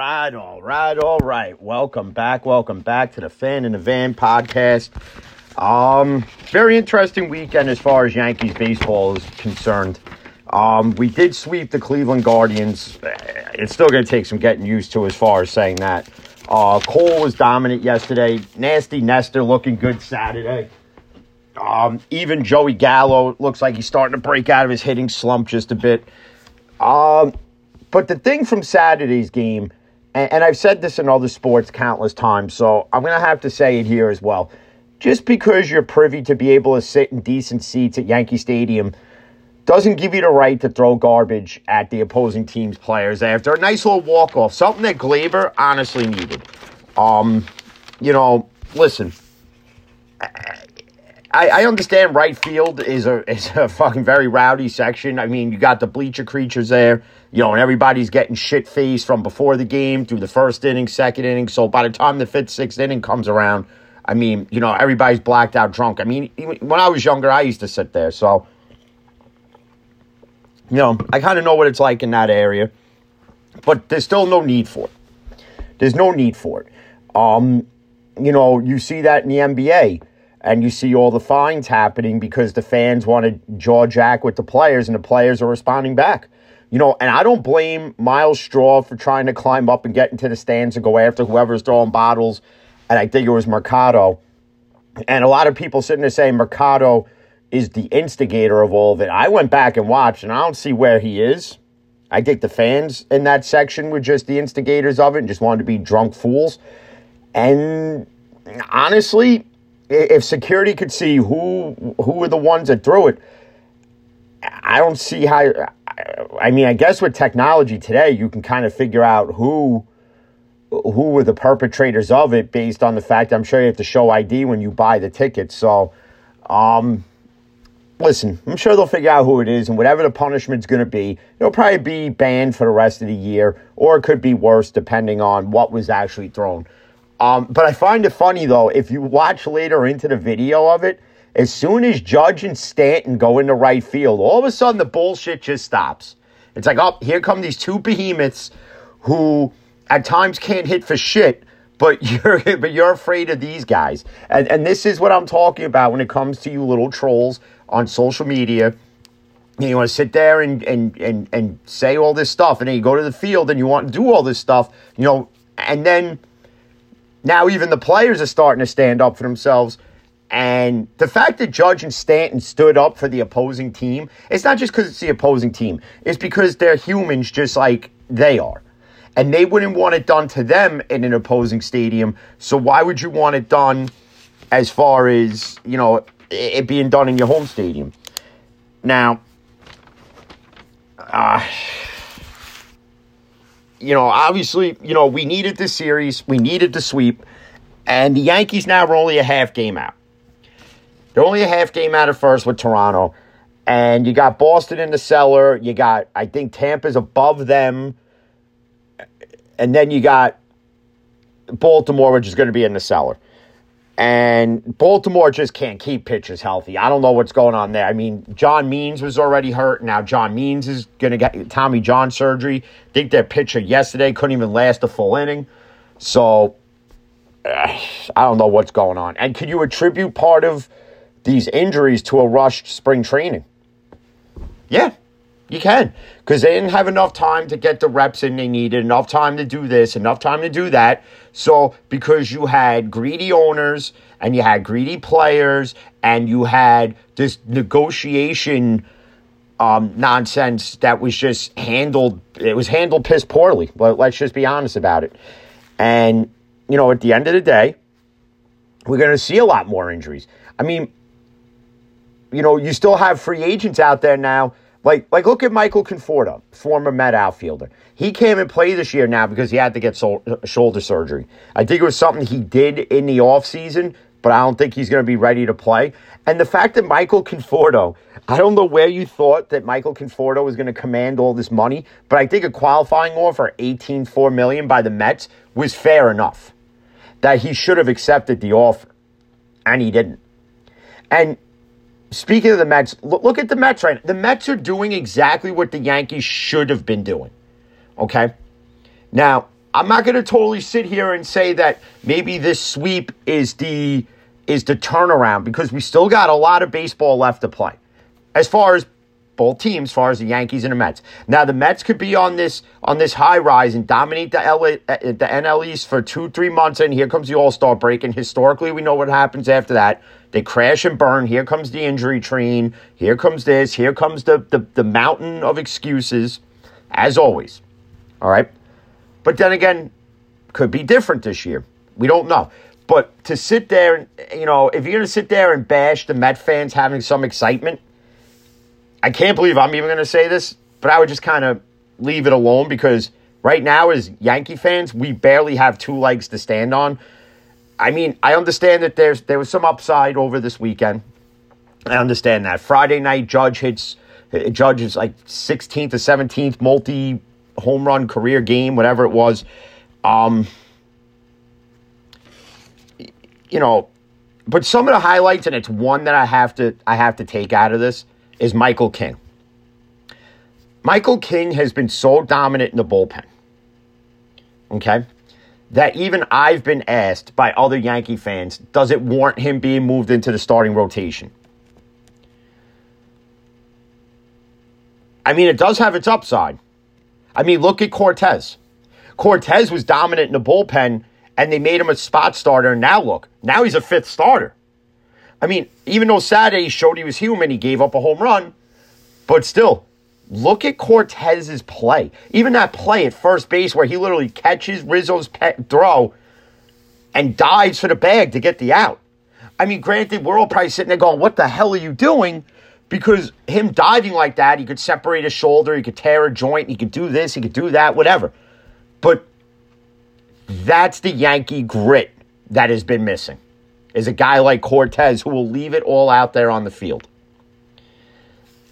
right, all right, all right. Welcome back, welcome back to the Fan in the Van podcast. Um, very interesting weekend as far as Yankees baseball is concerned. Um, we did sweep the Cleveland Guardians. It's still going to take some getting used to as far as saying that. Uh, Cole was dominant yesterday. Nasty Nestor looking good Saturday. Um, even Joey Gallo looks like he's starting to break out of his hitting slump just a bit. Um, but the thing from Saturday's game, and, and I've said this in other sports countless times, so I'm going to have to say it here as well. Just because you're privy to be able to sit in decent seats at Yankee Stadium doesn't give you the right to throw garbage at the opposing team's players after a nice little walk off, something that Gleyber honestly needed. Um, you know, listen, I, I, understand right field is a is a fucking very rowdy section. I mean, you got the bleacher creatures there, you know, and everybody's getting shit faced from before the game through the first inning, second inning. So by the time the fifth, sixth inning comes around, I mean, you know, everybody's blacked out drunk. I mean, when I was younger, I used to sit there. So, you know, I kind of know what it's like in that area, but there's still no need for it. There's no need for it. Um, you know, you see that in the NBA and you see all the fines happening because the fans want to jaw jack with the players and the players are responding back. You know, and I don't blame Myles Straw for trying to climb up and get into the stands and go after whoever's throwing bottles. And I think it was Mercado. And a lot of people sitting there saying Mercado is the instigator of all of it. I went back and watched, and I don't see where he is. I think the fans in that section were just the instigators of it and just wanted to be drunk fools. And honestly, if security could see who who were the ones that threw it, I don't see how. I mean, I guess with technology today, you can kind of figure out who who were the perpetrators of it based on the fact I'm sure you have to show ID when you buy the tickets. So, um, listen, I'm sure they'll figure out who it is, and whatever the punishment's going to be, it'll probably be banned for the rest of the year, or it could be worse depending on what was actually thrown. Um, but I find it funny though, if you watch later into the video of it, as soon as Judge and Stanton go into right field, all of a sudden the bullshit just stops. It's like, oh, here come these two behemoths who at times can't hit for shit, but you're but you're afraid of these guys. And and this is what I'm talking about when it comes to you little trolls on social media. You want to sit there and, and, and, and say all this stuff, and then you go to the field and you want to do all this stuff, you know, and then now even the players are starting to stand up for themselves. And the fact that Judge and Stanton stood up for the opposing team, it's not just because it's the opposing team. It's because they're humans just like they are. And they wouldn't want it done to them in an opposing stadium. So why would you want it done as far as, you know, it being done in your home stadium? Now, uh, you know, obviously, you know, we needed this series, we needed the sweep, and the Yankees now are only a half game out. They're only a half game out at first with Toronto, and you got Boston in the cellar. You got, I think, Tampa's above them, and then you got Baltimore, which is going to be in the cellar. And Baltimore just can't keep pitchers healthy. I don't know what's going on there. I mean, John Means was already hurt. Now John Means is going to get Tommy John surgery. I think their pitcher yesterday couldn't even last a full inning. So uh, I don't know what's going on. And could you attribute part of these injuries to a rushed spring training? Yeah, you can. Because they didn't have enough time to get the reps in they needed, enough time to do this, enough time to do that. So, because you had greedy owners and you had greedy players and you had this negotiation um, nonsense that was just handled, it was handled piss poorly. But let's just be honest about it. And, you know, at the end of the day, we're going to see a lot more injuries. I mean, you know, you still have free agents out there now like, like look at Michael Conforto, former Met outfielder. He came and played this year now because he had to get sol- uh, shoulder surgery. I think it was something he did in the offseason, but I don't think he's going to be ready to play. And the fact that Michael Conforto, I don't know where you thought that Michael Conforto was going to command all this money, but I think a qualifying offer, 18.4 million by the Mets, was fair enough. That he should have accepted the offer, and he didn't. And Speaking of the Mets, look, at the Mets right now. The Mets are doing exactly what the Yankees should have been doing. Okay? Now, I'm not going to totally sit here and say that maybe this sweep is the is the turnaround because we still got a lot of baseball left to play. As far as both teams, as far as the Yankees and the Mets. Now the Mets could be on this on this high rise and dominate the LA, uh, the NL East for two three months, and here comes the All Star break. And historically, we know what happens after that. They crash and burn. Here comes the injury train. Here comes this. Here comes the the, the mountain of excuses, as always. All right, but then again, could be different this year. We don't know. But to sit there, and you know, if you're going to sit there and bash the Met fans having some excitement, I can't believe I'm even going to say this, but I would just kind of leave it alone because right now, as Yankee fans, we barely have two legs to stand on. I mean, I understand that there's there was some upside over this weekend. I understand that Friday night Judge hits Judge is like 16th or 17th multi home run career game, whatever it was. Um, you know, but some of the highlights, and it's one that I have to I have to take out of this is Michael King. Michael King has been so dominant in the bullpen. Okay? That even I've been asked by other Yankee fans, does it warrant him being moved into the starting rotation? I mean, it does have its upside. I mean, look at Cortes. Cortes was dominant in the bullpen, and they made him a spot starter. And now look, now he's a fifth starter. I mean, even though Saturday showed he was human, he gave up a home run, but still, look at Cortes's play. Even that play at first base where he literally catches Rizzo's throw and dives for the bag to get the out. I mean, granted, we're all probably sitting there going, "What the hell are you doing?" Because him diving like that, he could separate a shoulder, he could tear a joint, he could do this, he could do that, whatever. But that's the Yankee grit that has been missing is a guy like Cortes who will leave it all out there on the field.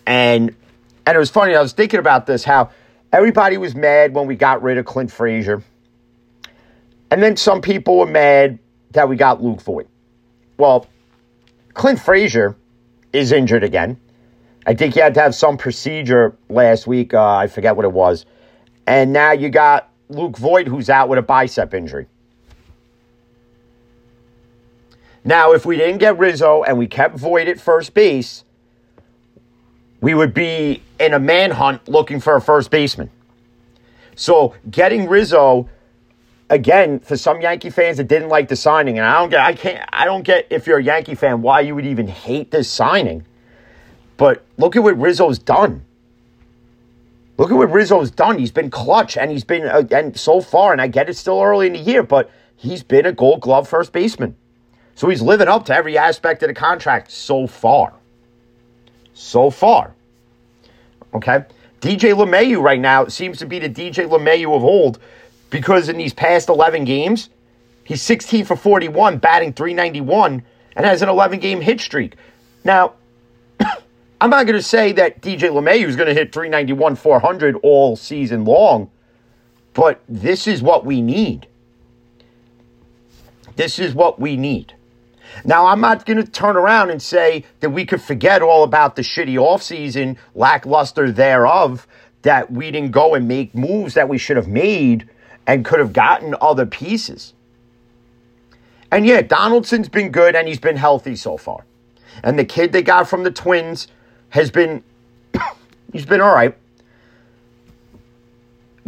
And and it was funny, I was thinking about this, how everybody was mad when we got rid of Clint Frazier. And then some people were mad that we got Luke Voit. Well, Clint Frazier is injured again. I think he had to have some procedure last week. Uh, I forget what it was. And now you got Luke Voit, who's out with a bicep injury. Now, if we didn't get Rizzo and we kept Voit at first base, we would be in a manhunt looking for a first baseman. So getting Rizzo again for some Yankee fans that didn't like the signing, and I don't get I can't I don't get if you're a Yankee fan why you would even hate this signing. But look at what Rizzo's done. Look at what Rizzo's done. He's been clutch, and he's been uh, and so far. And I get it's still early in the year, but he's been a Gold Glove first baseman. So he's living up to every aspect of the contract so far. So far. Okay? DJ LeMahieu right now seems to be the DJ LeMahieu of old because in these past 11 games, he's 16 for 41, batting 391, and has an 11 game hit streak. Now, I'm not going to say that DJ LeMahieu is going to hit 391, 400 all season long, but this is what we need. This is what we need. Now, I'm not going to turn around and say that we could forget all about the shitty offseason, lackluster thereof, that we didn't go and make moves that we should have made and could have gotten other pieces. And yeah, Donaldson's been good and he's been healthy so far. And the kid they got from the Twins has been, he's been all right.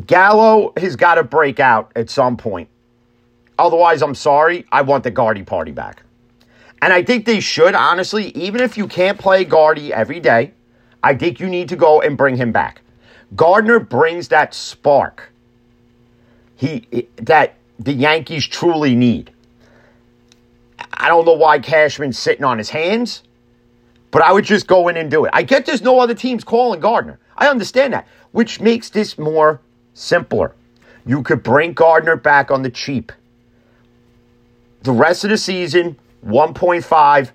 Gallo has got to break out at some point. Otherwise, I'm sorry, I want the Gardy party back. And I think they should, honestly, even if you can't play Gardy every day, I think you need to go and bring him back. Gardner brings that spark he that the Yankees truly need. I don't know why Cashman's sitting on his hands, but I would just go in and do it. I get there's no other teams calling Gardner. I understand that, which makes this more simpler. You could bring Gardner back on the cheap. The rest of the season, 1.5,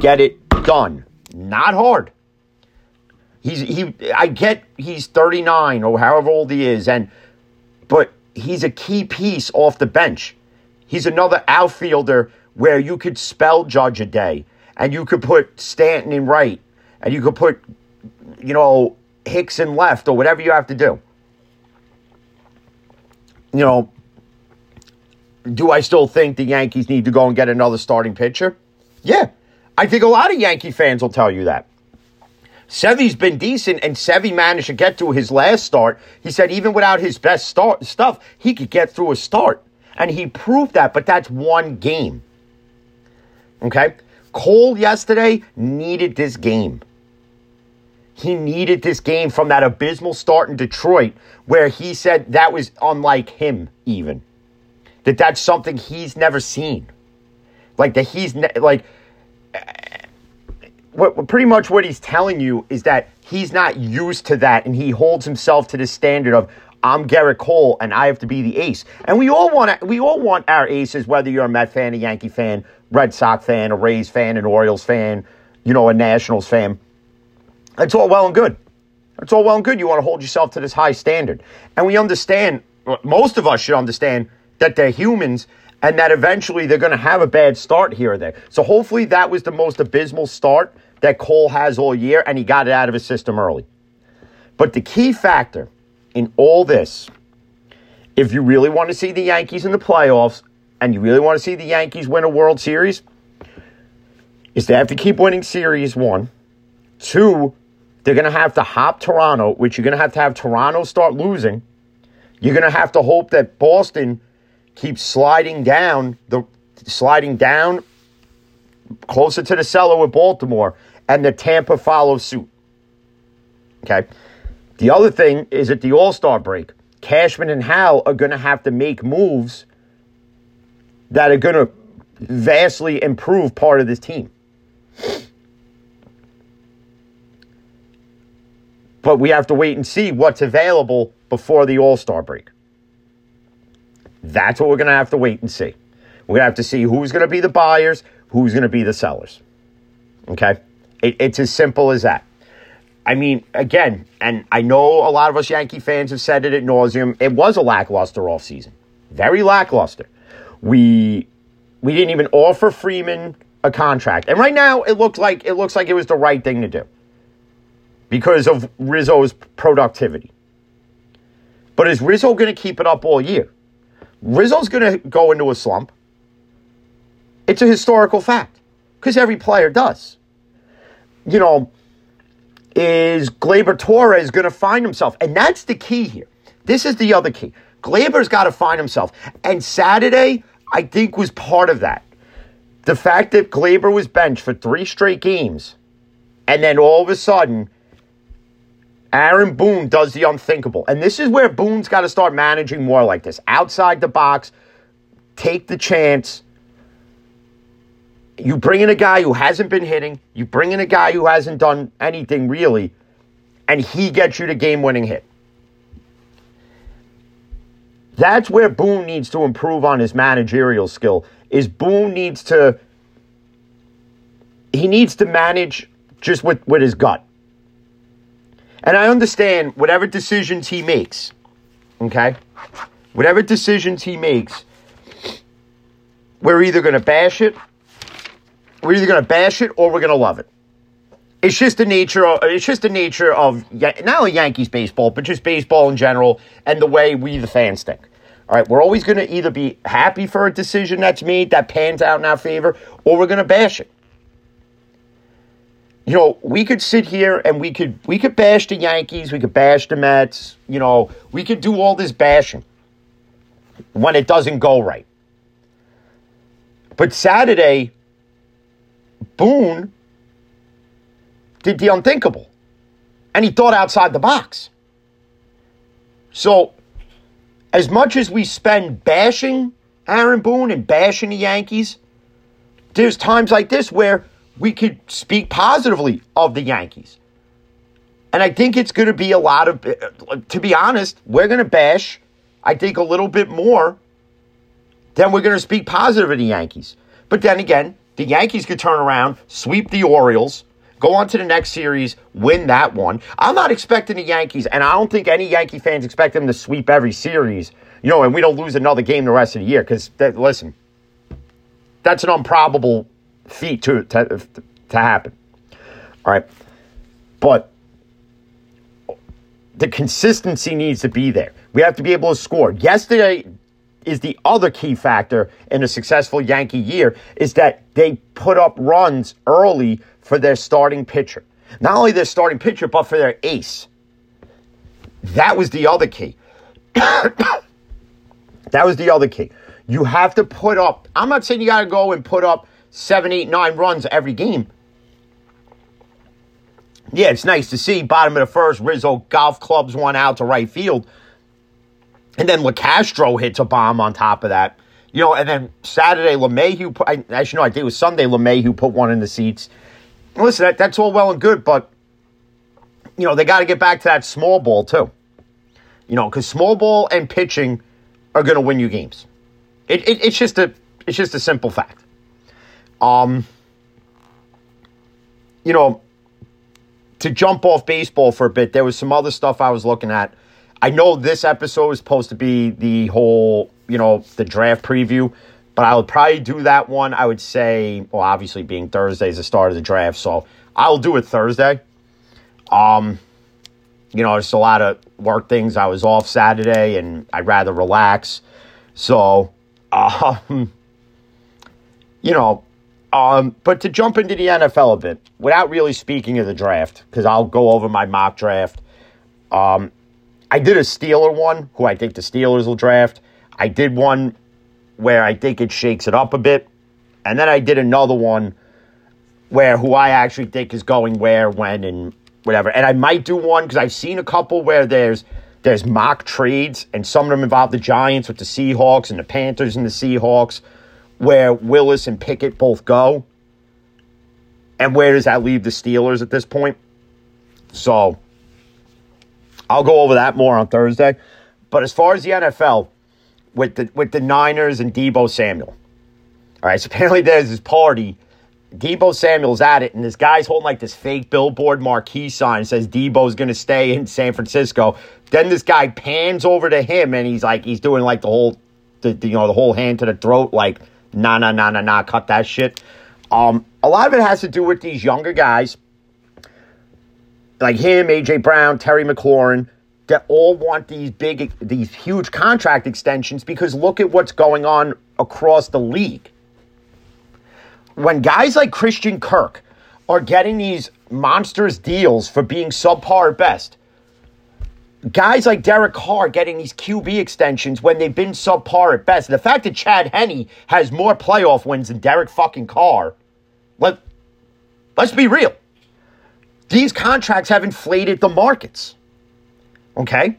get it done. Not hard. He's he I get he's 39 or however old he is and but he's a key piece off the bench. He's another outfielder where you could spell Judge a day and you could put Stanton in right and you could put you know Hicks in left or whatever you have to do. you know, do I still think the Yankees need to go and get another starting pitcher? Yeah. I think a lot of Yankee fans will tell you that. Sevy's been decent, and Sevy managed to get to his last start. He said even without his best start stuff, he could get through a start. And he proved that, but that's one game. Okay? Cole yesterday needed this game. He needed this game from that abysmal start in Detroit where he said that was unlike him, even. That that's something he's never seen. Like, that he's, ne- like, uh, what, pretty much what he's telling you is that he's not used to that and he holds himself to the standard of I'm Gerrit Cole and I have to be the ace. And we all want we all want our aces, whether you're a Met fan, a Yankee fan, Red Sox fan, a Rays fan, an Orioles fan, you know, a Nationals fan. It's all well and good. It's all well and good. You want to hold yourself to this high standard. And we understand, most of us should understand that they're humans and that eventually they're going to have a bad start here or there. So hopefully that was the most abysmal start that Cole has all year and he got it out of his system early. But the key factor in all this, if you really want to see the Yankees in the playoffs and you really want to see the Yankees win a World Series, is they have to keep winning Series one. Two, they're going to have to hop Toronto, which you're going to have to have Toronto start losing. You're going to have to hope that Boston keeps sliding down the sliding down closer to the cellar with Baltimore, and the Tampa follows suit. Okay. The other thing is at the All Star break, Cashman and Hal are going to have to make moves that are going to vastly improve part of this team. But we have to wait and see what's available before the All Star break. That's what we're going to have to wait and see. We're going to have to see who's going to be the buyers, who's going to be the sellers. Okay? It, it's as simple as that. I mean, again, and I know a lot of us Yankee fans have said it at nauseum. It was a lackluster offseason. Very lackluster. We we didn't even offer Freeman a contract. And right now it looks like it looks like it was the right thing to do. Because of Rizzo's productivity. But is Rizzo going to keep it up all year? Rizzo's going to go into a slump. It's a historical fact because every player does. You know, is Gleyber Torres going to find himself? And that's the key here. This is the other key. Gleyber's got to find himself. And Saturday, I think, was part of that. The fact that Gleyber was benched for three straight games, and then all of a sudden, Aaron Boone does the unthinkable. And this is where Boone's got to start managing more like this. Outside the box, take the chance. You bring in a guy who hasn't been hitting, you bring in a guy who hasn't done anything really, and he gets you the game winning hit. That's where Boone needs to improve on his managerial skill. Is Boone needs to he needs to manage just with, with his gut. And I understand whatever decisions he makes, okay? Whatever decisions he makes, we're either going to bash it, we're either going to bash it or we're going to love it. It's just the nature of it's just the nature of not only Yankees baseball, but just baseball in general and the way we the fans think. All right, we're always going to either be happy for a decision that's made that pans out in our favor, or we're going to bash it you know, we could sit here and we could we could bash the Yankees, we could bash the Mets, you know, we could do all this bashing when it doesn't go right. But Saturday, Boone did the unthinkable. And he thought outside the box. So, as much as we spend bashing Aaron Boone and bashing the Yankees, there's times like this where we could speak positively of the Yankees. And I think it's going to be a lot of, uh, to be honest, we're going to bash, I think, a little bit more than we're going to speak positive of the Yankees. But then again, the Yankees could turn around, sweep the Orioles, go on to the next series, win that one. I'm not expecting the Yankees, and I don't think any Yankee fans expect them to sweep every series, you know, and we don't lose another game the rest of the year. Because, listen, that's an improbable feat to, to, to happen. All right. But the consistency needs to be there. We have to be able to score. Yesterday is the other key factor in a successful Yankee year is that they put up runs early for their starting pitcher. Not only their starting pitcher, but for their ace. That was the other key. that was the other key. You have to put up, I'm not saying you got to go and put up seven, eight, nine runs every game. Yeah, it's nice to see bottom of the first. Rizzo golf clubs one out to right field. And then LeCastro hits a bomb on top of that. You know, and then Saturday, LeMahieu, I, actually, no, I think it was Sunday, LeMahieu put one in the seats. Listen, that, that's all well and good, but, you know, they got to get back to that small ball, too. You know, because small ball and pitching are going to win you games. It, it, it's just a it's just a simple fact. Um, you know, to jump off baseball for a bit, there was some other stuff I was looking at. I know this episode is supposed to be the whole, you know, the draft preview, but I would probably do that one. I would say, well, obviously being Thursday is the start of the draft, so I'll do it Thursday. Um, you know, there's a lot of work things. I was off Saturday, and I'd rather relax. So, um, you know, um, but to jump into the NFL a bit, without really speaking of the draft, because I'll go over my mock draft. Um, I did a Steeler one, who I think the Steelers will draft. I did one where I think it shakes it up a bit. And then I did another one where who I actually think is going where, when, and whatever. And I might do one because I've seen a couple where there's there's mock trades, and some of them involve the Giants with the Seahawks and the Panthers and the Seahawks where Willis and Pickett both go. And where does that leave the Steelers at this point? So I'll go over that more on Thursday. But as far as the NFL, with the with the Niners and Deebo Samuel. All right, so apparently there's this party. Deebo Samuel's at it, and this guy's holding like this fake billboard marquee sign says Deebo's gonna stay in San Francisco. Then this guy pans over to him and he's like he's doing like the whole the, the you know the whole hand to the throat like nah, nah, nah, nah, nah, cut that shit. Um, a lot of it has to do with these younger guys, like him, AJ Brown, Terry McLaurin, that all want these big, these huge contract extensions because look at what's going on across the league. When guys like Christian Kirk are getting these monstrous deals for being subpar at best, guys like Derek Carr getting these QB extensions when they've been subpar at best. The fact that Chad Henne has more playoff wins than Derek fucking Carr, let, let's be real. These contracts have inflated the markets. Okay?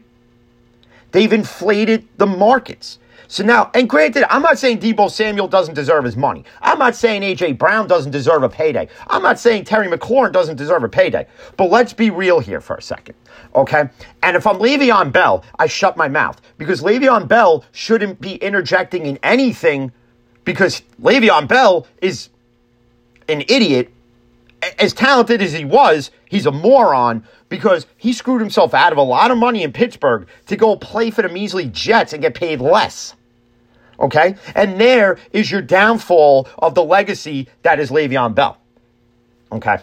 They've inflated the markets. So now, and granted, I'm not saying Deebo Samuel doesn't deserve his money. I'm not saying AJ Brown doesn't deserve a payday. I'm not saying Terry McLaurin doesn't deserve a payday. But let's be real here for a second, okay? And if I'm Le'Veon Bell, I shut my mouth because Le'Veon Bell shouldn't be interjecting in anything because Le'Veon Bell is an idiot. As talented as he was, he's a moron because he screwed himself out of a lot of money in Pittsburgh to go play for the measly Jets and get paid less. Okay? And there is your downfall of the legacy that is Le'Veon Bell. Okay?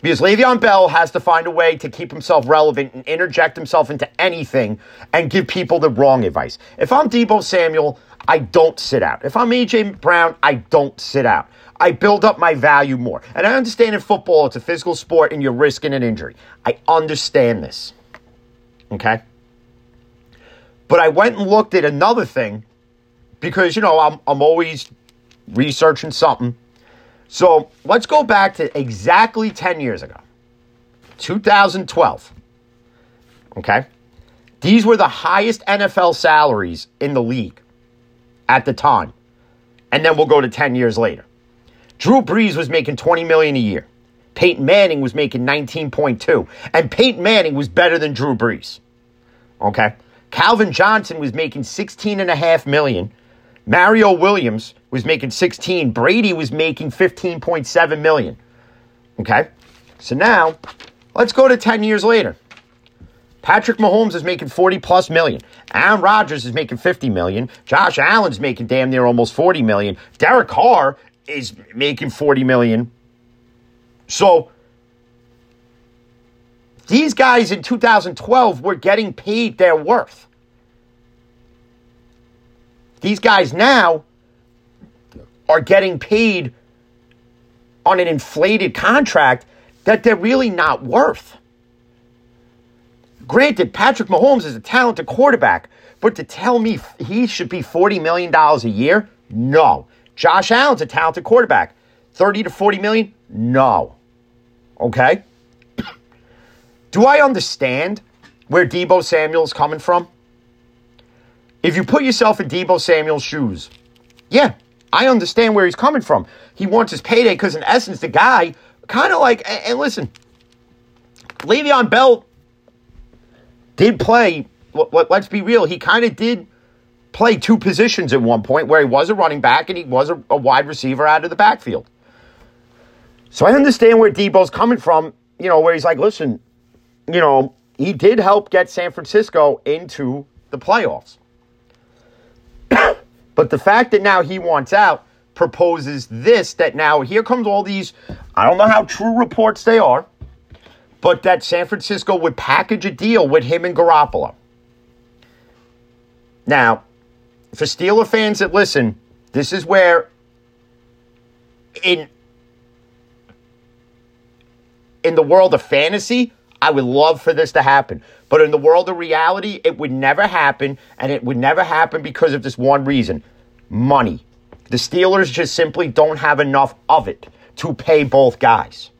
Because Le'Veon Bell has to find a way to keep himself relevant and interject himself into anything and give people the wrong advice. If I'm Deebo Samuel, I don't sit out. If I'm AJ Brown, I don't sit out. I build up my value more. And I understand in football it's a physical sport and you're risking an injury. I understand this. Okay? But I went and looked at another thing because, you know, I'm, I'm always researching something. So let's go back to exactly 10 years ago, 2012. Okay? These were the highest NFL salaries in the league at the time. And then we'll go to 10 years later. Drew Brees was making 20 million a year. Peyton Manning was making 19.2. And Peyton Manning was better than Drew Brees. Okay? Calvin Johnson was making 16 and a half million. Mario Williams was making 16. Brady was making 15.7 million. Okay? So now, let's go to 10 years later. Patrick Mahomes is making 40 plus million. Aaron Rodgers is making 50 million. Josh Allen's making damn near almost 40 million. Derek Carr is making 40 million. So These guys in 2012 were getting paid their worth. These guys now are getting paid on an inflated contract that they're really not worth. Granted, Patrick Mahomes is a talented quarterback, but to tell me he should be $40 million a year? No. Josh Allen's a talented quarterback. 30 to 40 million? No. Okay? Do I understand where Deebo Samuel's coming from? If you put yourself in Deebo Samuel's shoes, yeah, I understand where he's coming from. He wants his payday because, in essence, the guy kind of like, and, listen, Le'Veon Bell did play, let's be real, he kind of did play two positions at one point where he was a running back and he was a, a wide receiver out of the backfield. So I understand where Deebo's coming from, you know, where he's like, listen, you know, he did help get San Francisco into the playoffs. but the fact that now he wants out proposes this that now here comes all these, I don't know how true reports they are, but that San Francisco would package a deal with him and Garoppolo. Now, for Steeler fans that listen, this is where in in the world of fantasy, I would love for this to happen. But in the world of reality, it would never happen. And it would never happen because of this one reason money. The Steelers just simply don't have enough of it to pay both guys.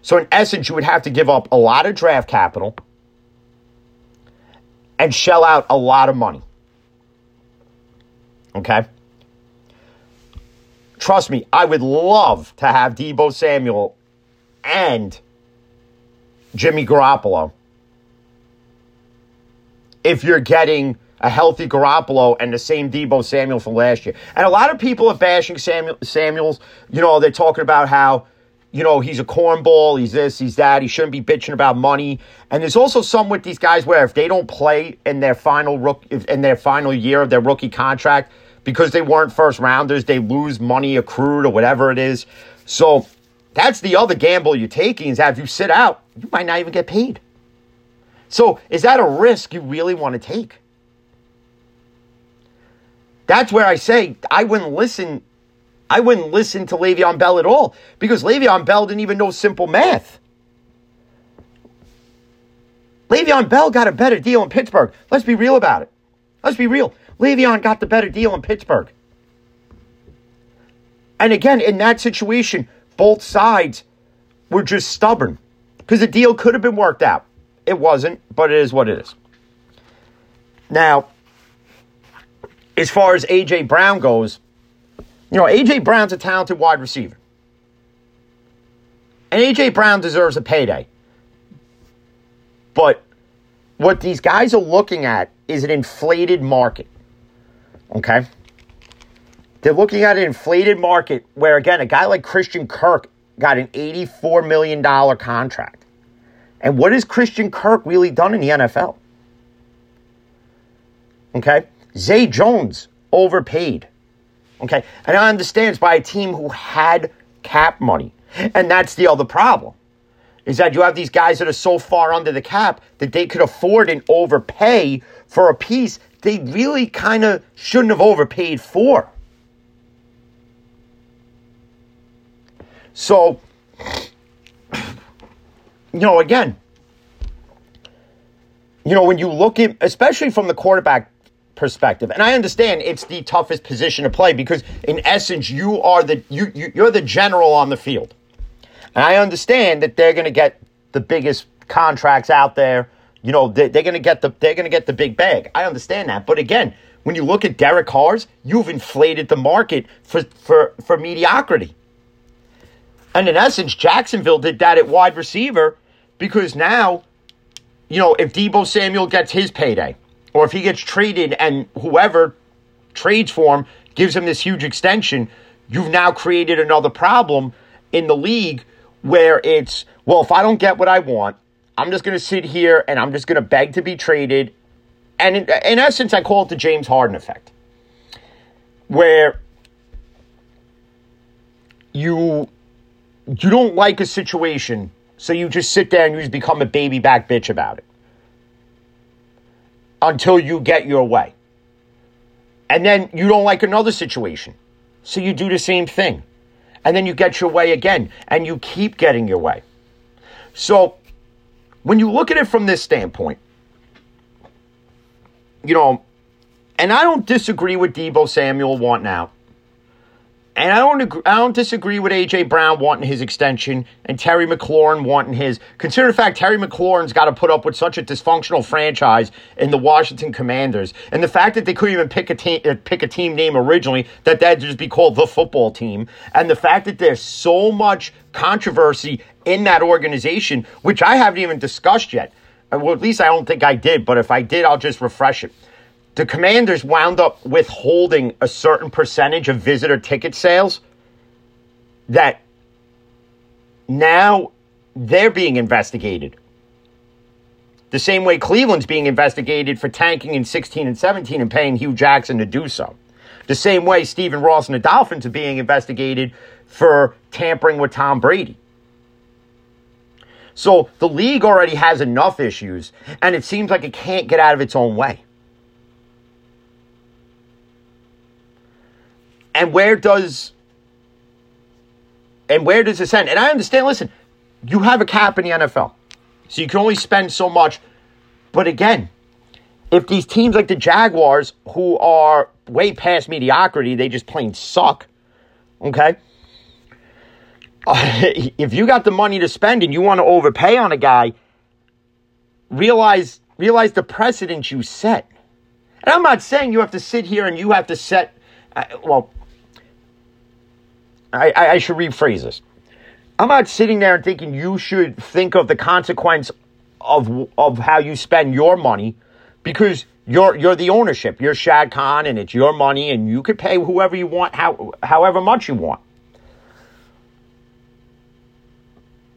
So, in essence, you would have to give up a lot of draft capital and shell out a lot of money. Okay? Trust me, I would love to have Deebo Samuel and Jimmy Garoppolo. If you're getting a healthy Garoppolo and the same Deebo Samuel from last year. And a lot of people are bashing Samuel, Samuels. You know, they're talking about how, you know, he's a cornball, he's this, he's that, he shouldn't be bitching about money. And there's also some with these guys where if they don't play in their final rook in their final year of their rookie contract because they weren't first rounders, they lose money accrued or whatever it is. So that's the other gamble you're taking is that if you sit out, you might not even get paid. So is that a risk you really want to take? That's where I say I wouldn't listen. I wouldn't listen to Le'Veon Bell at all because Le'Veon Bell didn't even know simple math. Le'Veon Bell got a better deal in Pittsburgh. Let's be real about it. Let's be real. Le'Veon got the better deal in Pittsburgh. And again, in that situation, both sides were just stubborn because the deal could have been worked out. It wasn't, but it is what it is. Now, as far as A.J. Brown goes, you know, A.J. Brown's a talented wide receiver. And A.J. Brown deserves a payday. But what these guys are looking at is an inflated market. Okay? They're looking at an inflated market where, again, a guy like Christian Kirk got an $84 million contract. And what has Christian Kirk really done in the NFL? Okay? Zay Jones overpaid. Okay? And I understand it's by a team who had cap money. And that's the other problem. Is that you have these guys that are so far under the cap that they could afford and overpay for a piece they really kind of shouldn't have overpaid for. So, you know, again, you know, when you look at, especially from the quarterback perspective, and I understand it's the toughest position to play because, in essence, you are the you, you you're the general on the field, and I understand that they're going to get the biggest contracts out there. You know, they, they're going to get the they're to get the big bag. I understand that, but again, when you look at Derek Carr's, you've inflated the market for for for mediocrity. And in essence, Jacksonville did that at wide receiver because now, you know, if Deebo Samuel gets his payday, or if he gets traded and whoever trades for him gives him this huge extension, you've now created another problem in the league where it's, well, if I don't get what I want, I'm just going to sit here and I'm just going to beg to be traded. And in, in essence, I call it the James Harden effect, where you you don't like a situation So you just sit there and you just become a baby back bitch about it until you get your way. And then you don't like another situation. So you do the same thing. And then you get your way again and you keep getting your way. So when you look at it from this standpoint, you know, and I don't disagree with Deebo Samuel wanting out. And I don't agree, I don't disagree with AJ Brown wanting his extension and Terry McLaurin wanting his. Consider the fact Terry McLaurin's got to put up with such a dysfunctional franchise in the Washington Commanders, and the fact that they couldn't even pick a team uh, pick a team name originally that that'd just be called the football team, and the fact that there's so much controversy in that organization, which I haven't even discussed yet. Uh, well, at least I don't think I did, but if I did, I'll just refresh it the commanders wound up withholding a certain percentage of visitor ticket sales that now they're being investigated. The same way Cleveland's being investigated for tanking in 16 and 17 and paying Hue Jackson to do so. The same way Stephen Ross and the Dolphins are being investigated for tampering with Tom Brady. So the league already has enough issues, and it seems like it can't get out of its own way. And where does and where does this end? And I understand, listen, you have a cap in the NFL. So you can only spend so much. But again, if these teams like the Jaguars, who are way past mediocrity, they just plain suck, okay? Uh, if you got the money to spend and you want to overpay on a guy, realize realize the precedent you set. And I'm not saying you have to sit here and you have to set, uh, well, I, I should rephrase this. I'm not sitting there and thinking you should think of the consequence of of how you spend your money because you're you're the ownership. You're Shad Khan and it's your money and you could pay whoever you want, how, however much you want.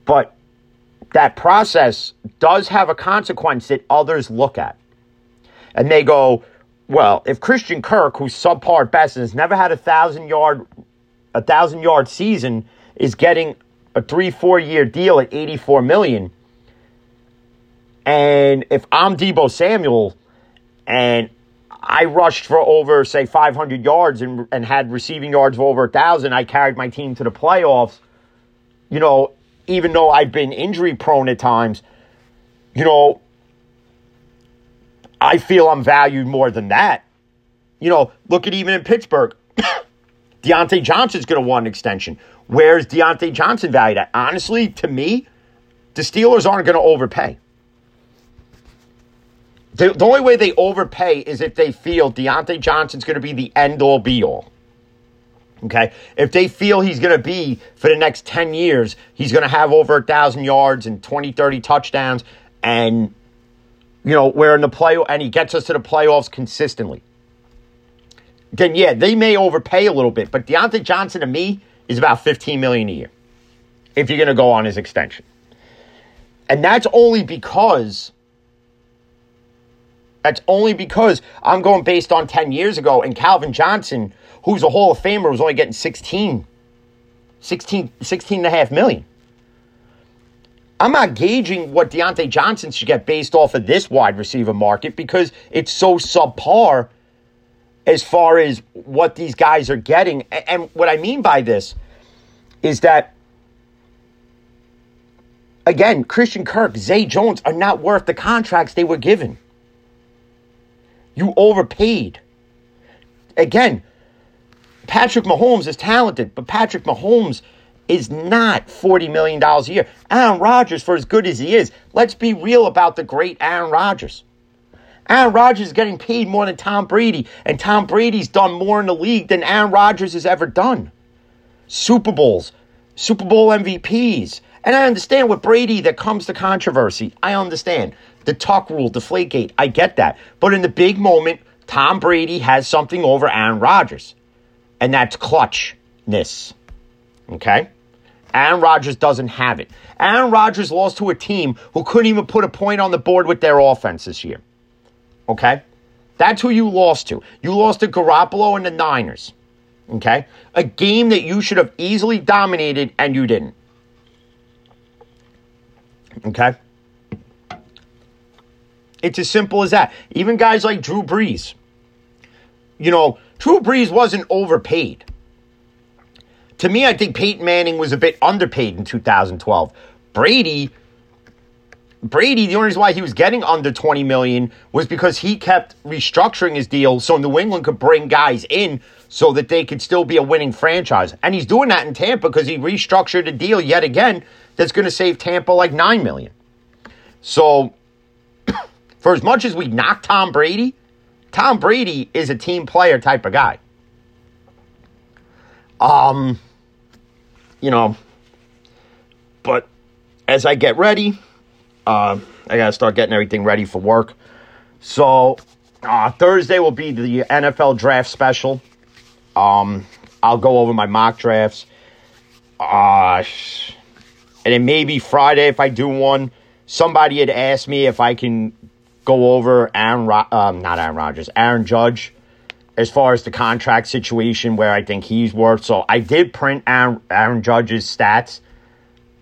But that process does have a consequence that others look at. And they go, well, if Christian Kirk, who's subpar best and has never had a thousand yard a thousand yard season is getting a three, four year deal at 84 million. And if I'm Deebo Samuel and I rushed for over, say, 500 yards and, and had receiving yards of over a thousand, I carried my team to the playoffs, you know, even though I've been injury prone at times, you know, I feel I'm valued more than that. You know, look at even in Pittsburgh. Diontae Johnson's going to want an extension. Where's Diontae Johnson valued at? Honestly, to me, the Steelers aren't going to overpay. The, the only way they overpay is if they feel Diontae Johnson's going to be the end all be all. Okay. If they feel he's going to be for the next 10 years, he's going to have over a thousand yards and 20, 30 touchdowns and, you know, we're in the play and he gets us to the playoffs consistently then yeah, they may overpay a little bit. But Diontae Johnson to me is about 15 million a year if you're going to go on his extension. And that's only because that's only because I'm going based on 10 years ago and Calvin Johnson, who's a Hall of Famer, was only getting 16 16 16 and a half million. I'm not gauging what Diontae Johnson should get based off of this wide receiver market because it's so subpar as far as what these guys are getting. And what I mean by this is that, again, Christian Kirk, Zay Jones are not worth the contracts they were given. You overpaid. Again, Patrick Mahomes is talented, but Patrick Mahomes is not $40 million a year. Aaron Rodgers, for as good as he is, let's be real about the great Aaron Rodgers. Aaron Rodgers is getting paid more than Tom Brady, and Tom Brady's done more in the league than Aaron Rodgers has ever done. Super Bowls, Super Bowl MVPs. And I understand with Brady that comes to controversy. I understand. The tuck rule, the deflategate, I get that. But in the big moment, Tom Brady has something over Aaron Rodgers. And that's clutchness. Okay? Aaron Rodgers doesn't have it. Aaron Rodgers lost to a team who couldn't even put a point on the board with their offense this year. Okay? That's who you lost to. You lost to Garoppolo and the Niners. Okay? A game that you should have easily dominated and you didn't. Okay? It's as simple as that. Even guys like Drew Brees. You know, Drew Brees wasn't overpaid. To me, I think Peyton Manning was a bit underpaid in 2012. Brady Brady, the only reason why he was getting under 20 million was because he kept restructuring his deal so New England could bring guys in so that they could still be a winning franchise. And he's doing that in Tampa because he restructured a deal yet again that's going to save Tampa like 9 million. So for as much as we knock Tom Brady, Tom Brady is a team player type of guy. Um you know, but as I get ready, uh, I gotta start getting everything ready for work. So uh, Thursday will be the NFL draft special. Um, I'll go over my mock drafts. Uh, and then maybe Friday if I do one. Somebody had asked me if I can go over Aaron, Ro- um, not Aaron Rodgers, Aaron Judge, as far as the contract situation where I think he's worth. So I did print Aaron, Aaron Judge's stats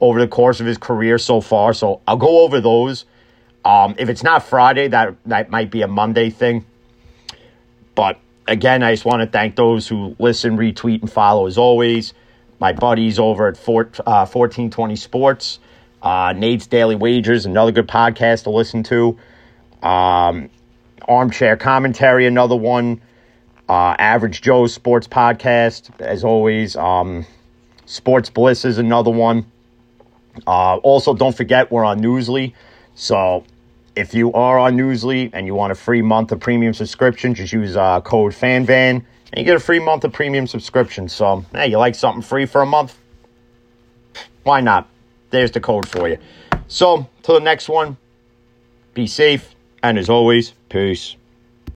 over the course of his career so far. So I'll go over those. Um, if it's not Friday, that that might be a Monday thing. But again, I just want to thank those who listen, retweet, and follow as always. My buddies over at uh, 1420 Sports, uh, Nate's Daily Wagers, another good podcast to listen to. Um, Armchair Commentary, another one. Uh, Average Joe's Sports Podcast, as always. Um, Sports Bliss is another one. Uh, also, don't forget we're on Newsly. So if you are on Newsly and you want a free month of premium subscription, just use uh, code FANVAN and you get a free month of premium subscription. So, hey, you like something free for a month? Why not? There's the code for you. So, till the next one, be safe, and as always, peace.